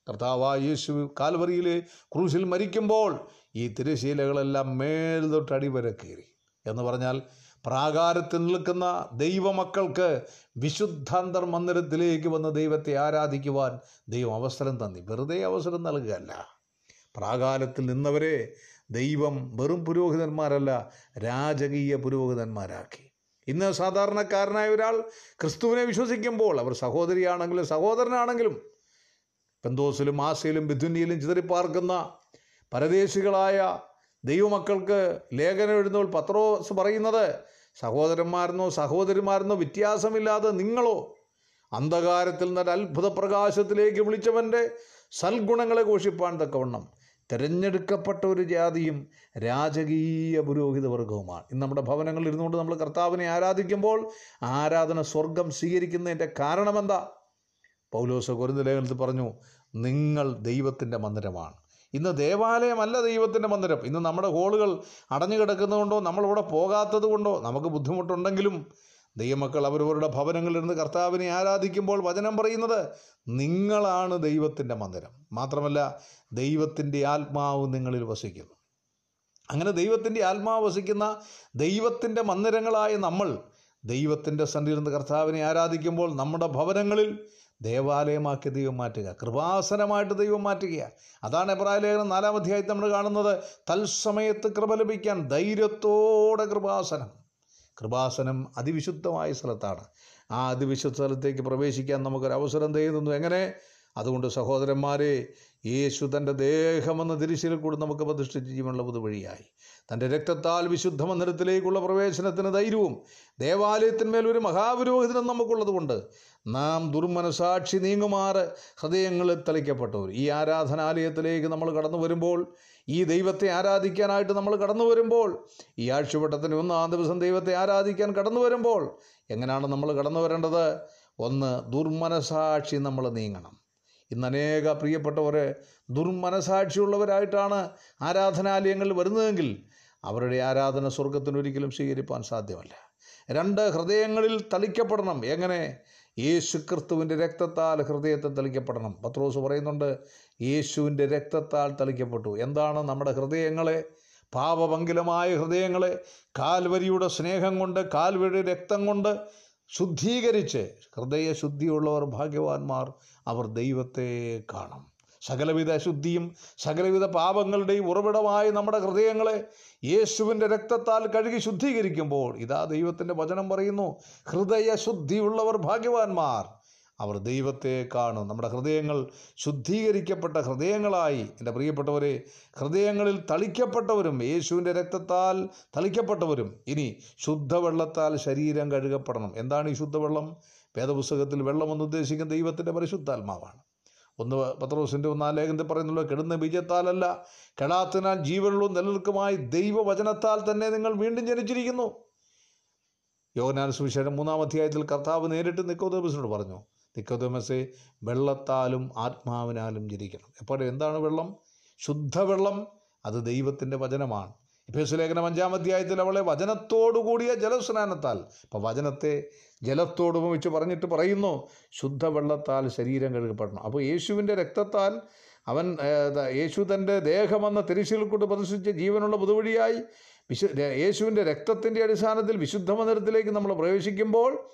കർത്താവായ യേശു കാൽവറിയിൽ ക്രൂശിൽ മരിക്കുമ്പോൾ ഈ തിരശീലകളെല്ലാം മേൽ തൊട്ട് അടിവരെ കയറി. എന്ന് പറഞ്ഞാൽ പ്രാകാരത്തിൽ നിൽക്കുന്ന ദൈവമക്കൾക്ക് വിശുദ്ധാന്തർ മന്ദിരത്തിലേക്ക് വന്ന് ദൈവത്തെ ആരാധിക്കുവാൻ ദൈവം അവസരം തന്നി. വെറുതെ അവസരം നൽകുകയല്ല. പ്രാകാരത്തിൽ നിന്നവരെ ദൈവം വെറും പുരോഹിതന്മാരല്ല രാജകീയ പുരോഹിതന്മാരാക്കി. ഇന്ന് സാധാരണക്കാരനായ ഒരാൾ ക്രിസ്തുവിനെ വിശ്വസിക്കുമ്പോൾ അവർ സഹോദരിയാണെങ്കിലും സഹോദരനാണെങ്കിലും പെന്തോസിലും ആസയിലും ബിഥുനിയിലും ചിതറിപ്പാർക്കുന്ന പരദേശികളായ ദൈവമക്കൾക്ക് ലേഖനം എഴുതുമ്പോൾ പത്രോസ് പറയുന്നത് സഹോദരന്മാരെന്നോ സഹോദരിമാരെന്നോ വ്യത്യാസമില്ലാതെ നിങ്ങളോ അന്ധകാരത്തിൽ നിന്ന് അത്ഭുത പ്രകാശത്തിലേക്ക് വിളിച്ചവന്റെ സൽഗുണങ്ങളെ ഘോഷിപ്പാൻ തക്കവണ്ണം തിരഞ്ഞെടുക്കപ്പെട്ട ഒരു ജാതിയും രാജകീയ പുരോഹിത വർഗവുമാണ്. ഇന്ന് നമ്മുടെ ഭവനങ്ങളിൽ ഇരുന്നുകൊണ്ട് നമ്മൾ കർത്താവിനെ ആരാധിക്കുമ്പോൾ ആരാധന സ്വർഗം സ്വീകരിക്കുന്നതിന്റെ കാരണമെന്താ? പൗലോസ കൊരിന്ത ലേഖനത്തിൽ പറഞ്ഞു നിങ്ങൾ ദൈവത്തിന്റെ മന്ദിരമാണ്. ഇന്ന് ദേവാലയമല്ല ദൈവത്തിന്റെ മന്ദിരം. ഇന്ന് നമ്മുടെ ഹോളുകൾ അടഞ്ഞു കിടക്കുന്നതുകൊണ്ടോ നമ്മളിവിടെ പോകാത്തത് കൊണ്ടോ നമുക്ക് ബുദ്ധിമുട്ടുണ്ടെങ്കിലും ദൈവമക്കൾ അവരവരുടെ ഭവനങ്ങളിലിരുന്ന് കർത്താവിനെ ആരാധിക്കുമ്പോൾ വചനം പറയുന്നത് നിങ്ങളാണ് ദൈവത്തിന്റെ മന്ദിരം. മാത്രമല്ല ദൈവത്തിന്റെ ആത്മാവ് നിങ്ങളിൽ വസിക്കുന്നു. അങ്ങനെ ദൈവത്തിന്റെ ആത്മാവ് വസിക്കുന്ന ദൈവത്തിന്റെ മന്ദിരങ്ങളായ നമ്മൾ ദൈവത്തിന്റെ സന്നിധിയിൽ നിന്ന് കർത്താവിനെ ആരാധിക്കുമ്പോൾ നമ്മുടെ ഭവനങ്ങളിൽ ദേവാലയമാക്കി ദൈവം മാറ്റുക. കൃപാസനമായിട്ട് ദൈവം മാറ്റുക. അതാണ് എബ്രായ ലേഖനം നാലാം അധ്യായത്തിൽ നമ്മൾ കാണുന്നത്. തത്സമയത്ത് കൃപ ലഭിക്കാൻ ധൈര്യത്തോടെ കൃപാസനം. കൃപാസനം അതിവിശുദ്ധമായ സ്ഥലത്താണ്. ആ അതിവിശുദ്ധ സ്ഥലത്തേക്ക് പ്രവേശിക്കാൻ നമുക്കൊരു അവസരം തരുന്നു എങ്ങനെ? അതുകൊണ്ട് സഹോദരന്മാരെ യേശു തന്റെ ദേഹമെന്ന തിരിശിൽ കൂടി നമുക്ക് പ്രതിഷ്ഠിച്ച് ജീവനുള്ള പുതുവഴിയായി. തന്റെ രക്തത്താൽ വിശുദ്ധ മന്ദിരത്തിലേക്കുള്ള പ്രവേശനത്തിന് ധൈര്യവും ദേവാലയത്തിന്മേൽ ഒരു മഹാപുരോഹിതനും നമുക്കുള്ളതുകൊണ്ട് നാം ദുർമനസാക്ഷി നീങ്ങുമാറ് ഹൃദയങ്ങളിൽ തളിക്കപ്പെട്ടവർ. ഈ ആരാധനാലയത്തിലേക്ക് നമ്മൾ കടന്നു വരുമ്പോൾ ഈ ദൈവത്തെ ആരാധിക്കാനായിട്ട് നമ്മൾ കടന്നു വരുമ്പോൾ ഈ ആഴ്ചവട്ടത്തിന് ഒന്നാം ദിവസം ദൈവത്തെ ആരാധിക്കാൻ കടന്നു വരുമ്പോൾ എങ്ങനെയാണ് നമ്മൾ കടന്നു വരേണ്ടത്? ഒന്ന് ദുർമനസാക്ഷി നമ്മൾ നീങ്ങണം. ഇന്ന് അനേക പ്രിയപ്പെട്ടവർ ദുർമനസാക്ഷിയുള്ളവരായിട്ടാണ് ആരാധനാലയങ്ങളിൽ വരുന്നതെങ്കിൽ അവരുടെ ആരാധന സ്വർഗത്തിനൊരിക്കലും സ്വീകരിപ്പാൻ സാധ്യമല്ല. രണ്ട് ഹൃദയങ്ങളിൽ തളിക്കപ്പെടണം. എങ്ങനെ? യേശു ക്രിസ്തുവിന്റെ രക്തത്താൽ ഹൃദയത്തെ തളിക്കപ്പെടണം. പത്രോസ് പറയുന്നുണ്ട് യേശുവിന്റെ രക്തത്താൽ തളിക്കപ്പെട്ടു. എന്താണ് നമ്മുടെ ഹൃദയങ്ങളെ? പാപമംഗലമായ ഹൃദയങ്ങളെ കാൽവരിയുടെ സ്നേഹം കൊണ്ട് കാൽവരിയുടെ രക്തം കൊണ്ട് ശുദ്ധീകരിച്ച് ഹൃദയശുദ്ധിയുള്ളവർ ഭാഗ്യവാന്മാർ അവർ ദൈവത്തെ കാണും. സകലവിധ അശുദ്ധിയും സകലവിധ പാപങ്ങളുടെയും ഉറവിടമായി നമ്മുടെ ഹൃദയങ്ങളെ യേശുവിന്റെ രക്തത്താൽ കഴുകി ശുദ്ധീകരിക്കുമ്പോൾ ഇതാ ദൈവത്തിന്റെ വചനം പറയുന്നു ഹൃദയ ശുദ്ധിയുള്ളവർ ഭാഗ്യവാന്മാർ. അവർ ദൈവത്തെ കാണും. നമ്മുടെ ഹൃദയങ്ങൾ ശുദ്ധീകരിക്കപ്പെട്ട ഹൃദയങ്ങളായി. എന്റെ പ്രിയപ്പെട്ടവരെ ഹൃദയങ്ങളിൽ തളിക്കപ്പെട്ടവരും യേശുവിന്റെ രക്തത്താൽ തളിക്കപ്പെട്ടവരും ഇനി ശുദ്ധവെള്ളത്താൽ ശരീരം കഴുകപ്പെടണം. എന്താണ് ഈ ശുദ്ധവെള്ളം? വേദപുസ്തകത്തിൽ വെള്ളം എന്ന് ഉദ്ദേശിക്കുന്ന ദൈവത്തിന്റെ പരിശുദ്ധാത്മാവാണ്. ഒന്ന് പത്രോസിന്റെ ഒന്നാം ലേഖനത്തിൽ പറയുന്നുള്ളൂ കെടുന്ന ബീജത്താലല്ല കെടാത്തിനാൽ ജീവനുള്ളൂ നിലനിൽക്കുമായി ദൈവവചനത്താൽ തന്നെ നിങ്ങൾ വീണ്ടും ജനിച്ചിരിക്കുന്നു. യോഗനാൻ സുവിശേഷം മൂന്നാം അധ്യായത്തിൽ കർത്താവ് നേരിട്ട് നിക്കോതോമസിനോട് പറഞ്ഞു നിക്കോതോമസെ വെള്ളത്താലും ആത്മാവിനാലും ജനിക്കണം. എപ്പോഴും എന്താണ് വെള്ളം? ശുദ്ധവെള്ളം അത് ദൈവത്തിന്റെ വചനമാണ്. ഇഫേസ് ലേഖനം അഞ്ചാം അധ്യായത്തിൽ അവളെ വചനത്തോടു കൂടിയ ജലസ്നാനത്താൽ. അപ്പം വചനത്തെ ജലത്തോട് ഉപമിച്ച് പറഞ്ഞിട്ട് പറയുന്നു ശുദ്ധവെള്ളത്താൽ ശരീരം കഴുകപ്പെടണം. അപ്പോൾ യേശുവിന്റെ രക്തത്താൽ അവൻ യേശു തന്റെ ദേഹമെന്ന തിരിശിൽ കൊണ്ട് പ്രദർശിച്ച ജീവനുള്ള പുതുവഴിയായി വിശു യേശുവിന്റെ രക്തത്തിന്റെ അടിസ്ഥാനത്തിൽ വിശുദ്ധ മന്ദിരത്തിലേക്ക് നമ്മൾ പ്രവേശിക്കുമ്പോൾ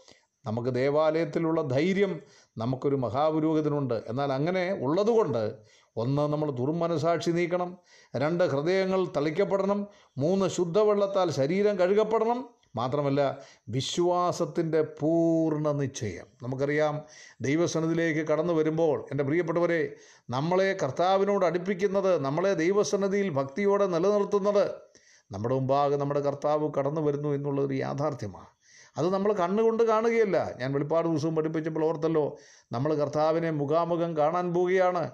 നമുക്ക് ദേവാലയത്തിലുള്ള ധൈര്യം നമുക്കൊരു മഹാപുരോഹിതനുണ്ട്. എന്നാൽ അങ്ങനെ ഉള്ളതുകൊണ്ട് ഒന്ന് നമ്മൾ ദുർമനസാക്ഷി നീക്കണം രണ്ട് ഹൃദയങ്ങൾ തളിക്കപ്പെടണം മൂന്ന് ശുദ്ധവെള്ളത്താൽ ശരീരം കഴുകപ്പെടണം. മാത്രമല്ല വിശ്വാസത്തിന്റെ പൂർണ നിശ്ചയം. നമുക്കറിയാം ദൈവസന്നിധിയിലേക്ക് കടന്നു വരുമ്പോൾ എന്റെ പ്രിയപ്പെട്ടവരെ നമ്മളെ കർത്താവിനോട് അടുപ്പിക്കുന്നത് നമ്മളെ ദൈവസന്നിധിയിൽ ഭക്തിയോടെ നിലനിർത്തുന്നത് നമ്മുടെ മുമ്പാകെ നമ്മുടെ കർത്താവ് കടന്നു വരുന്നു എന്നുള്ളൊരു യാഥാർത്ഥ്യമാണ്. അത് നമ്മൾ കണ്ണുകൊണ്ട് കാണുകയല്ല. ഞാൻ വെളിപ്പാട് ദിവസവും പഠിപ്പിച്ചപ്പോൾ ഓർത്തല്ലോ നമ്മൾ കർത്താവിനെ മുഖാമുഖം കാണാൻ പോവുകയാണ്.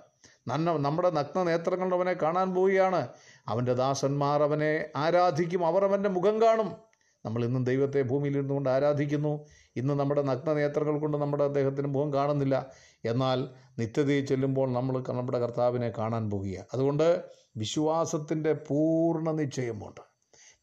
നന്ന നമ്മുടെ നഗ്ന നേത്രങ്ങളുടെ അവനെ കാണാൻ പോവുകയാണ്. അവന്റെ ദാസന്മാർ അവനെ ആരാധിക്കും. അവർ അവന്റെ മുഖം കാണും. നമ്മൾ ഇന്നും ദൈവത്തെ ഭൂമിയിൽ ഇരുന്നുകൊണ്ട് ആരാധിക്കുന്നു. ഇന്ന് നമ്മുടെ നഗ്ന നേത്രങ്ങൾ കൊണ്ട് നമ്മുടെ അദ്ദേഹത്തിന് മുഖം കാണുന്നില്ല. എന്നാൽ നിത്യതയിൽ ചെല്ലുമ്പോൾ നമ്മൾ നമ്മുടെ കർത്താവിനെ കാണാൻ പോവുകയാണ്. അതുകൊണ്ട് വിശ്വാസത്തിന്റെ പൂർണ നിശ്ചയമുണ്ട്.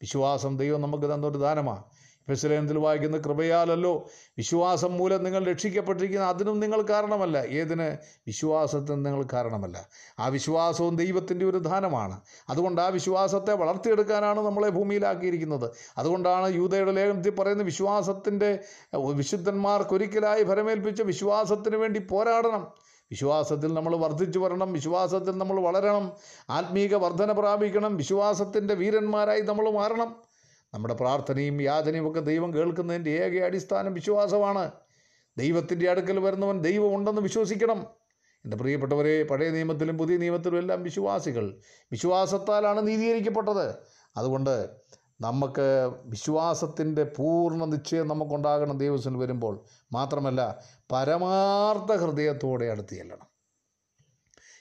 വിശ്വാസം ദൈവം നമുക്ക് തന്നൊരു ദാനമാണ് ഫെസിലേനത്തിൽ വായിക്കുന്ന കൃപയാലല്ലോ. വിശ്വാസം മൂലം നിങ്ങൾ രക്ഷിക്കപ്പെട്ടിരിക്കുന്ന അതിനും നിങ്ങൾ കാരണമല്ല. ഏതിന്? വിശ്വാസത്തിന് നിങ്ങൾ കാരണമല്ല. ആ വിശ്വാസവും ദൈവത്തിന്റെ ഒരു ദാനമാണ്. അതുകൊണ്ട് ആ വിശ്വാസത്തെ വളർത്തിയെടുക്കാനാണ് നമ്മളെ ഭൂമിയിലാക്കിയിരിക്കുന്നത്. അതുകൊണ്ടാണ് യൂതയുടെ ലേഖനത്തിൽ പറയുന്ന വിശ്വാസത്തിന്റെ വിശുദ്ധന്മാർക്കൊരിക്കലായി ഫലമേൽപ്പിച്ച വിശ്വാസത്തിന് വേണ്ടി പോരാടണം. വിശ്വാസത്തിൽ നമ്മൾ വർദ്ധിച്ചു വരണം. വിശ്വാസത്തിൽ നമ്മൾ വളരണം. ആത്മീക വർധന പ്രാപിക്കണം. വിശ്വാസത്തിന്റെ വീരന്മാരായി നമ്മൾ മാറണം. നമ്മുടെ പ്രാർത്ഥനയും യാചനയും ഒക്കെ ദൈവം കേൾക്കുന്നതിന്റെ ഏക അടിസ്ഥാനം വിശ്വാസമാണ്. ദൈവത്തിന്റെ അടുക്കൽ വരുന്നവൻ ദൈവമുണ്ടെന്ന് വിശ്വസിക്കണം. എന്റെ പ്രിയപ്പെട്ടവരെ പഴയ നിയമത്തിലും പുതിയ നിയമത്തിലും എല്ലാം വിശ്വാസികൾ. വിശ്വാസത്താലാണ് നീതീകരിക്കപ്പെട്ടത്. അതുകൊണ്ട് നമുക്ക് വിശ്വാസത്തിന്റെ പൂർണ നിശ്ചയം നമുക്കുണ്ടാകണം ദൈവത്തിന് വരുമ്പോൾ. മാത്രമല്ല പരമാർത്ഥ ഹൃദയത്തോടെ അടുത്ത് ചെല്ലണം.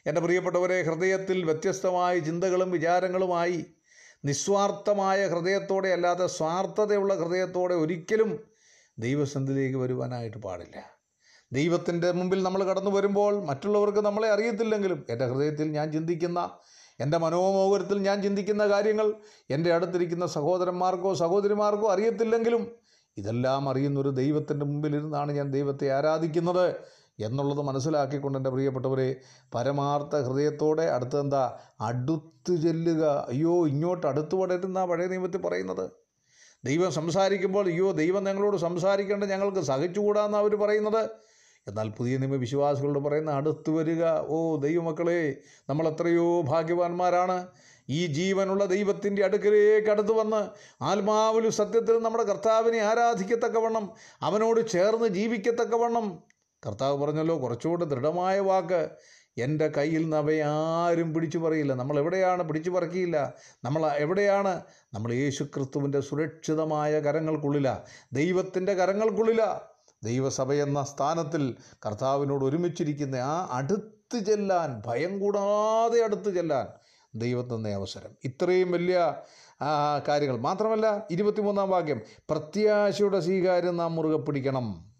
എന്റെ പ്രിയപ്പെട്ടവരെ ഹൃദയത്തിൽ വ്യത്യസ്തമായ ചിന്തകളും വിചാരങ്ങളുമായി നിസ്വാർത്ഥമായ ഹൃദയത്തോടെ അല്ലാതെ സ്വാർത്ഥതയുള്ള ഹൃദയത്തോടെ ഒരിക്കലും ദൈവസന്ധിയിലേക്ക് വരുവാനായിട്ട് പാടില്ല. ദൈവത്തിന്റെ മുമ്പിൽ നമ്മൾ കടന്നു വരുമ്പോൾ മറ്റുള്ളവർക്ക് നമ്മളെ അറിയത്തില്ലെങ്കിലും എന്റെ ഹൃദയത്തിൽ ഞാൻ ചിന്തിക്കുന്ന എന്റെ മനോമോഹരത്തിൽ ഞാൻ ചിന്തിക്കുന്ന കാര്യങ്ങൾ എന്റെ അടുത്തിരിക്കുന്ന സഹോദരന്മാർക്കോ സഹോദരിമാർക്കോ അറിയത്തില്ലെങ്കിലും ഇതെല്ലാം അറിയുന്നൊരു ദൈവത്തിന്റെ മുമ്പിൽ ഇരുന്നാണ് ഞാൻ ദൈവത്തെ ആരാധിക്കുന്നത്. എന്നുള്ളത് മനസ്സിലാക്കിക്കൊണ്ട് എന്റെ പ്രിയപ്പെട്ടവരെ പരമാർത്ഥ ഹൃദയത്തോടെ അടുത്ത് എന്താ അടുത്ത് ചെല്ലുക. അയ്യോ ഇങ്ങോട്ട് അടുത്ത് പടരുന്ന പഴയ നിയമത്തിൽ പറയുന്നത്? ദൈവം സംസാരിക്കുമ്പോൾ അയ്യോ ദൈവം ഞങ്ങളോട് സംസാരിക്കേണ്ട ഞങ്ങൾക്ക് സഹിച്ചുകൂടാന്ന് അവർ പറയുന്നത്? എന്നാൽ പുതിയ നിയമ വിശ്വാസികളോട് പറയുന്ന അടുത്ത് വരിക. ഓ ദൈവമക്കളെ നമ്മൾ എത്രയോ ഭാഗ്യവാന്മാരാണ്. ഈ ജീവനുള്ള ദൈവത്തിന്റെ അടുക്കലേക്ക് അടുത്ത് വന്ന് ആത്മാവിലും സത്യത്തിലും നമ്മുടെ കർത്താവിനെ ആരാധിക്കത്തക്കവണ്ണം അവനോട് ചേർന്ന് ജീവിക്കത്തക്കവണ്ണം കർത്താവ് പറഞ്ഞല്ലോ കുറച്ചുകൂടെ ദൃഢമായ വാക്ക്. എന്റെ കയ്യിൽ നിന്ന് അവയെ ആരും പിടിച്ചു പറയില്ല. നമ്മൾ എവിടെയാണ് പിടിച്ചു പറക്കിയില്ല? നമ്മൾ എവിടെയാണ്? നമ്മൾ യേശു ക്രിസ്തുവിന്റെ സുരക്ഷിതമായ കരങ്ങൾക്കുള്ളില. ദൈവത്തിന്റെ കരങ്ങൾക്കുള്ളില. ദൈവസഭ എന്ന സ്ഥാനത്തിൽ കർത്താവിനോട് ഒരുമിച്ചിരിക്കുന്ന ആ അടുത്ത് ചെല്ലാൻ ഭയം കൂടാതെ അടുത്ത് ചെല്ലാൻ ദൈവം അവസരം. ഇത്രയും വലിയ കാര്യങ്ങൾ. മാത്രമല്ല ഇരുപത്തിമൂന്നാം വാക്യം പ്രത്യാശയുടെ സ്വീകാര്യം നാം മുറുകെ പിടിക്കണം.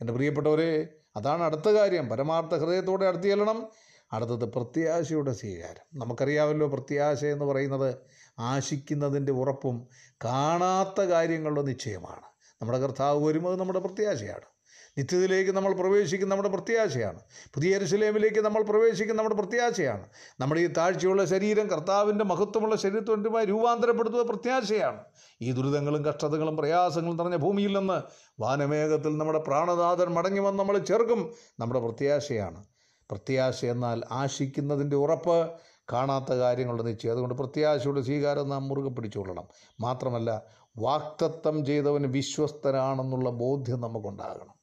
എന്റെ പ്രിയപ്പെട്ടവരെ അതാണ് അടുത്ത കാര്യം. പരമാർത്ഥ ഹൃദയത്തോടെ അടുത്ത് ചെല്ലണം അടുത്തത് പ്രത്യാശയുടെ സ്വീകാരം. നമുക്കറിയാമല്ലോ പ്രത്യാശ എന്ന് പറയുന്നത് ആശിക്കുന്നതിന്റെ ഉറപ്പും കാണാത്ത കാര്യങ്ങളുടെ നിശ്ചയമാണ്. നമ്മുടെ കർത്താവ് വരുമ്പോൾ നമ്മുടെ പ്രത്യാശയാണ്. നിത്യത്തിലേക്ക് നമ്മൾ പ്രവേശിക്കുന്ന നമ്മുടെ പ്രത്യാശയാണ്. പുതിയ എരുസലേമിലേക്ക് നമ്മൾ പ്രവേശിക്കുന്ന നമ്മുടെ പ്രത്യാശയാണ്. നമ്മുടെ ഈ താഴ്ചയുള്ള ശരീരം കർത്താവിന്റെ മഹത്വമുള്ള ശരീരത്വമായി രൂപാന്തരപ്പെടുത്തുക പ്രത്യാശയാണ്. ഈ ദുരിതങ്ങളും കഷ്ടതകളും പ്രയാസങ്ങളും നിറഞ്ഞ ഭൂമിയിൽ നിന്ന് വാനമേഘത്തിൽ നമ്മുടെ പ്രാണനാഥൻ മടങ്ങി വന്ന് നമ്മൾ ചേർക്കും. നമ്മുടെ പ്രത്യാശയാണ്. പ്രത്യാശ എന്നാൽ ആശിക്കുന്നതിന്റെ ഉറപ്പ് കാണാത്ത കാര്യങ്ങളുടെ നിശ്ചയം. അതുകൊണ്ട് പ്രത്യാശയുടെ സ്വീകാരം നാം മുറുകെ പിടിച്ചുകൊള്ളണം മാത്രമല്ല വാക്തത്വം ചെയ്തവന് വിശ്വസ്തനാണെന്നുള്ള ബോധ്യം നമുക്കുണ്ടാകണം.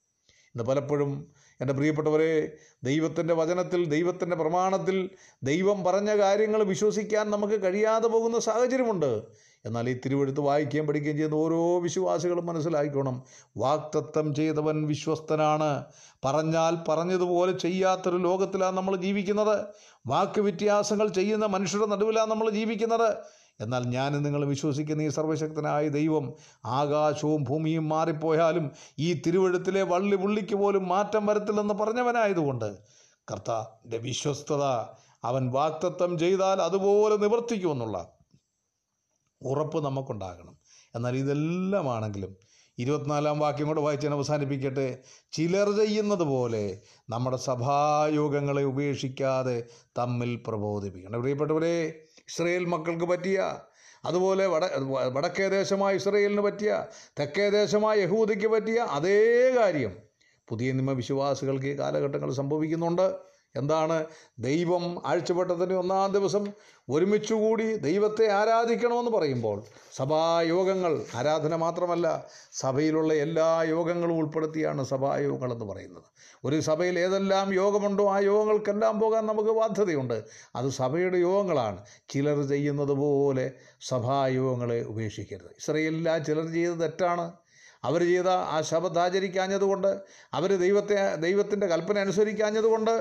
ഇന്ന് പലപ്പോഴും എന്റെ പ്രിയപ്പെട്ടവരെ ദൈവത്തിന്റെ വചനത്തിൽ ദൈവത്തിന്റെ പ്രമാണത്തിൽ ദൈവം പറഞ്ഞ കാര്യങ്ങൾ വിശ്വസിക്കാൻ നമുക്ക് കഴിയാതെ പോകുന്ന സാഹചര്യമുണ്ട്. എന്നാൽ ഈ തിരുവെടുത്ത് വായിക്കുകയും പഠിക്കുകയും ചെയ്യുന്ന ഓരോ വിശ്വാസികളും മനസ്സിലാക്കിക്കോണം വാക്തത്വം ചെയ്തവൻ വിശ്വസ്തനാണ്. പറഞ്ഞാൽ പറഞ്ഞതുപോലെ ചെയ്യാത്തൊരു ലോകത്തിലാണ് നമ്മൾ ജീവിക്കുന്നത്. വാക്ക് വ്യത്യാസങ്ങൾ ചെയ്യുന്ന മനുഷ്യരുടെ നടുവിലാണ് നമ്മൾ ജീവിക്കുന്നത്. എന്നാൽ ഞാൻ നിങ്ങൾ വിശ്വസിക്കുന്ന ഈ സർവശക്തനായ ദൈവം ആകാശവും ഭൂമിയും മാറിപ്പോയാലും ഈ തിരുവഴുത്തിലെ വള്ളി പുള്ളിക്ക് പോലും മാറ്റം വരത്തില്ലെന്ന് പറഞ്ഞവനായതുകൊണ്ട് കർത്താവിന്റെ വിശ്വസ്തത അവൻ വാക്തത്വം ചെയ്താൽ അതുപോലെ നിവർത്തിക്കുമെന്നുള്ള ഉറപ്പ് നമുക്കുണ്ടാകണം. എന്നാൽ ഇതെല്ലാമാണെങ്കിലും ഇരുപത്തിനാലാം വാക്യം കൂടെ വായിച്ച് ഞാൻ അവസാനിപ്പിക്കട്ടെ. ചിലർ ചെയ്യുന്നത് പോലെ നമ്മുടെ സഭായോഗങ്ങളെ ഉപേക്ഷിക്കാതെ തമ്മിൽ പ്രബോധിപ്പിക്കണം. പ്രിയപ്പെട്ടവരെ ഇസ്രയേൽ മക്കൾക്ക് പറ്റിയ അതുപോലെ വട വടക്കേ ദേശമായ ഇസ്രയേലിന് പറ്റിയ തെക്കേ ദേശമായ യഹൂദയ്ക്ക് പറ്റിയ അതേ കാര്യം പുതിയ നിയമ വിശ്വാസികൾക്ക് ഈ കാലഘട്ടങ്ങൾ സംഭവിക്കുന്നുണ്ട്. എന്താണ്? ദൈവം ആഴ്ചവട്ടത്തിന്റെ ഒന്നാം ദിവസം ഒരുമിച്ചുകൂടി ദൈവത്തെ ആരാധിക്കണമെന്ന് പറയുമ്പോൾ സഭായോഗങ്ങൾ ആരാധന മാത്രമല്ല സഭയിലുള്ള എല്ലാ യോഗങ്ങളും ഉൾപ്പെടുത്തിയാണ് സഭായോഗങ്ങൾ എന്ന് പറയുന്നത്. ഒരു സഭയിൽ ഏതെല്ലാം യോഗമുണ്ടോ ആ യോഗങ്ങൾക്കെല്ലാം പോകാൻ നമുക്ക് ബാധ്യതയുണ്ട്. അത് സഭയുടെ യോഗങ്ങളാണ്. ചിലർ ചെയ്യുന്നത് പോലെ സഭായോഗങ്ങളെ ഉപേക്ഷിക്കരുത്. ഇസ്രയേലിൽ ആ ചിലർ ചെയ്തത് തെറ്റാണ്. അവർ ചെയ്ത ആ ശബദ് ആചരിക്കാഞ്ഞതുകൊണ്ട് അവർ ദൈവത്തെ ദൈവത്തിന്റെ കൽപ്പന അനുസരിക്കാഞ്ഞതുകൊണ്ട്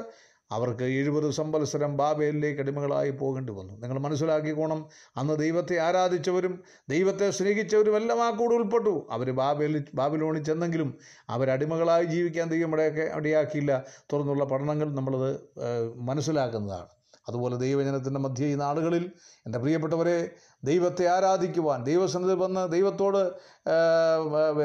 അവർക്ക് എഴുപത് സംവത്സരം ബാബേലിലേക്ക് അടിമകളായി പോകേണ്ടി വന്നു. നിങ്ങൾ മനസ്സിലാക്കിക്കോണം അന്ന് ദൈവത്തെ ആരാധിച്ചവരും ദൈവത്തെ സ്നേഹിച്ചവരും എല്ലാം ആ കൂടെ ഉൾപ്പെട്ടു. അവർ ബാബേലിൽ ബാബിലോണിൽ ചെന്നെങ്കിലും അവരടിമകളായി ജീവിക്കാൻ ദൈവം ഇടയൊക്കെ ഇടയാക്കിയില്ല തുറന്നുള്ള പഠനങ്ങൾ നമ്മളത് മനസ്സിലാക്കുന്നതാണ്. അതുപോലെ ദൈവജനത്തിന്റെ മധ്യ ഈ നാളുകളിൽ എന്റെ പ്രിയപ്പെട്ടവരെ ദൈവത്തെ ആരാധിക്കുവാൻ ദൈവസന്നിധി വന്ന് ദൈവത്തോട്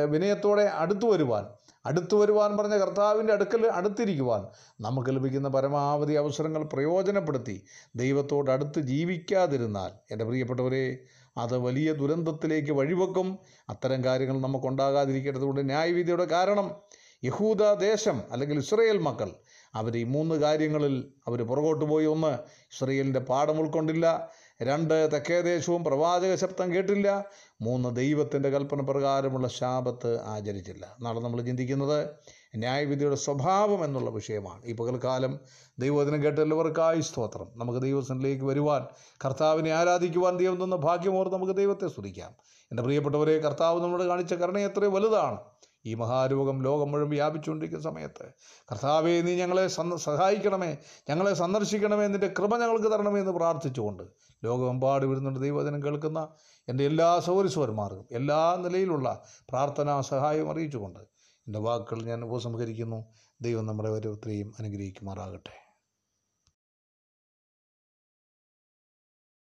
വിനയത്തോടെ അടുത്തു വരുവാൻ അടുത്തു വരുവാൻ പറഞ്ഞ കർത്താവിന്റെ അടുക്കൽ അടുത്തിരിക്കുവാൻ നമുക്ക് ലഭിക്കുന്ന പരമാവധി അവസരങ്ങൾ പ്രയോജനപ്പെടുത്തി ദൈവത്തോട് അടുത്ത് ജീവിക്കാതിരുന്നാൽ. എന്റെ പ്രിയപ്പെട്ടവരെ അത് വലിയ ദുരന്തത്തിലേക്ക് വഴിവെക്കും. അത്തരം കാര്യങ്ങൾ നമുക്കുണ്ടാകാതിരിക്കേണ്ടതുകൊണ്ട് ന്യായവിധിയുടെ കാരണം യഹൂദ ദേശം അല്ലെങ്കിൽ ഇസ്രയേൽ മക്കൾ. അവർ ഈ മൂന്ന് കാര്യങ്ങളിൽ അവർ പുറകോട്ട് പോയി. ഒന്ന് ഇസ്രയേലിന്റെ പാഠം ഉൾക്കൊണ്ടില്ല. രണ്ട് തെക്കേ ദേശവും പ്രവാചക ശബ്ദം കേട്ടില്ല. മൂന്ന് ദൈവത്തിന്റെ കൽപ്പന പ്രകാരമുള്ള ശാപത്ത് ആചരിച്ചില്ല. നാളെ നമ്മൾ ചിന്തിക്കുന്നത് ന്യായവിധിയുടെ സ്വഭാവം എന്നുള്ള വിഷയമാണ്. ഈ പകൽക്കാലം ദൈവത്തിനും കേട്ടെല്ലാവർക്കായി സ്തോത്രം. നമുക്ക് ദൈവസനിലേക്ക് വരുവാൻ കർത്താവിനെ ആരാധിക്കുവാൻ ദൈവം തന്ന ഭാഗ്യമോർ നമുക്ക് ദൈവത്തെ സ്തുതിക്കാം. എന്റെ പ്രിയപ്പെട്ടവരെ കർത്താവ് നമ്മളോട് കാണിച്ച കരുണ വലുതാണ്. ഈ മഹാരോഗം ലോകം മുഴുവൻ വ്യാപിച്ചുകൊണ്ടിരിക്കുന്ന സമയത്ത് കർത്താവെ നീ ഞങ്ങളെ സഹായിക്കണമേ ഞങ്ങളെ സന്ദർശിക്കണമേ നിന്റെ കൃപ ഞങ്ങൾക്ക് തരണമേ എന്ന് പ്രാർത്ഥിച്ചുകൊണ്ട് ലോകമെമ്പാട് വരുന്നുണ്ട് ദൈവദിനം കേൾക്കുന്ന എന്റെ എല്ലാ സൗരസ്വരന്മാർക്കും എല്ലാ നിലയിലുള്ള പ്രാർത്ഥനാ സഹായം അറിയിച്ചുകൊണ്ട് എന്റെ വാക്കുകൾ ഞാൻ ഉപസംഹരിക്കുന്നു. ദൈവം നമ്മുടെ ഓരോരുത്തരെയും അനുഗ്രഹിക്കുമാറാകട്ടെ.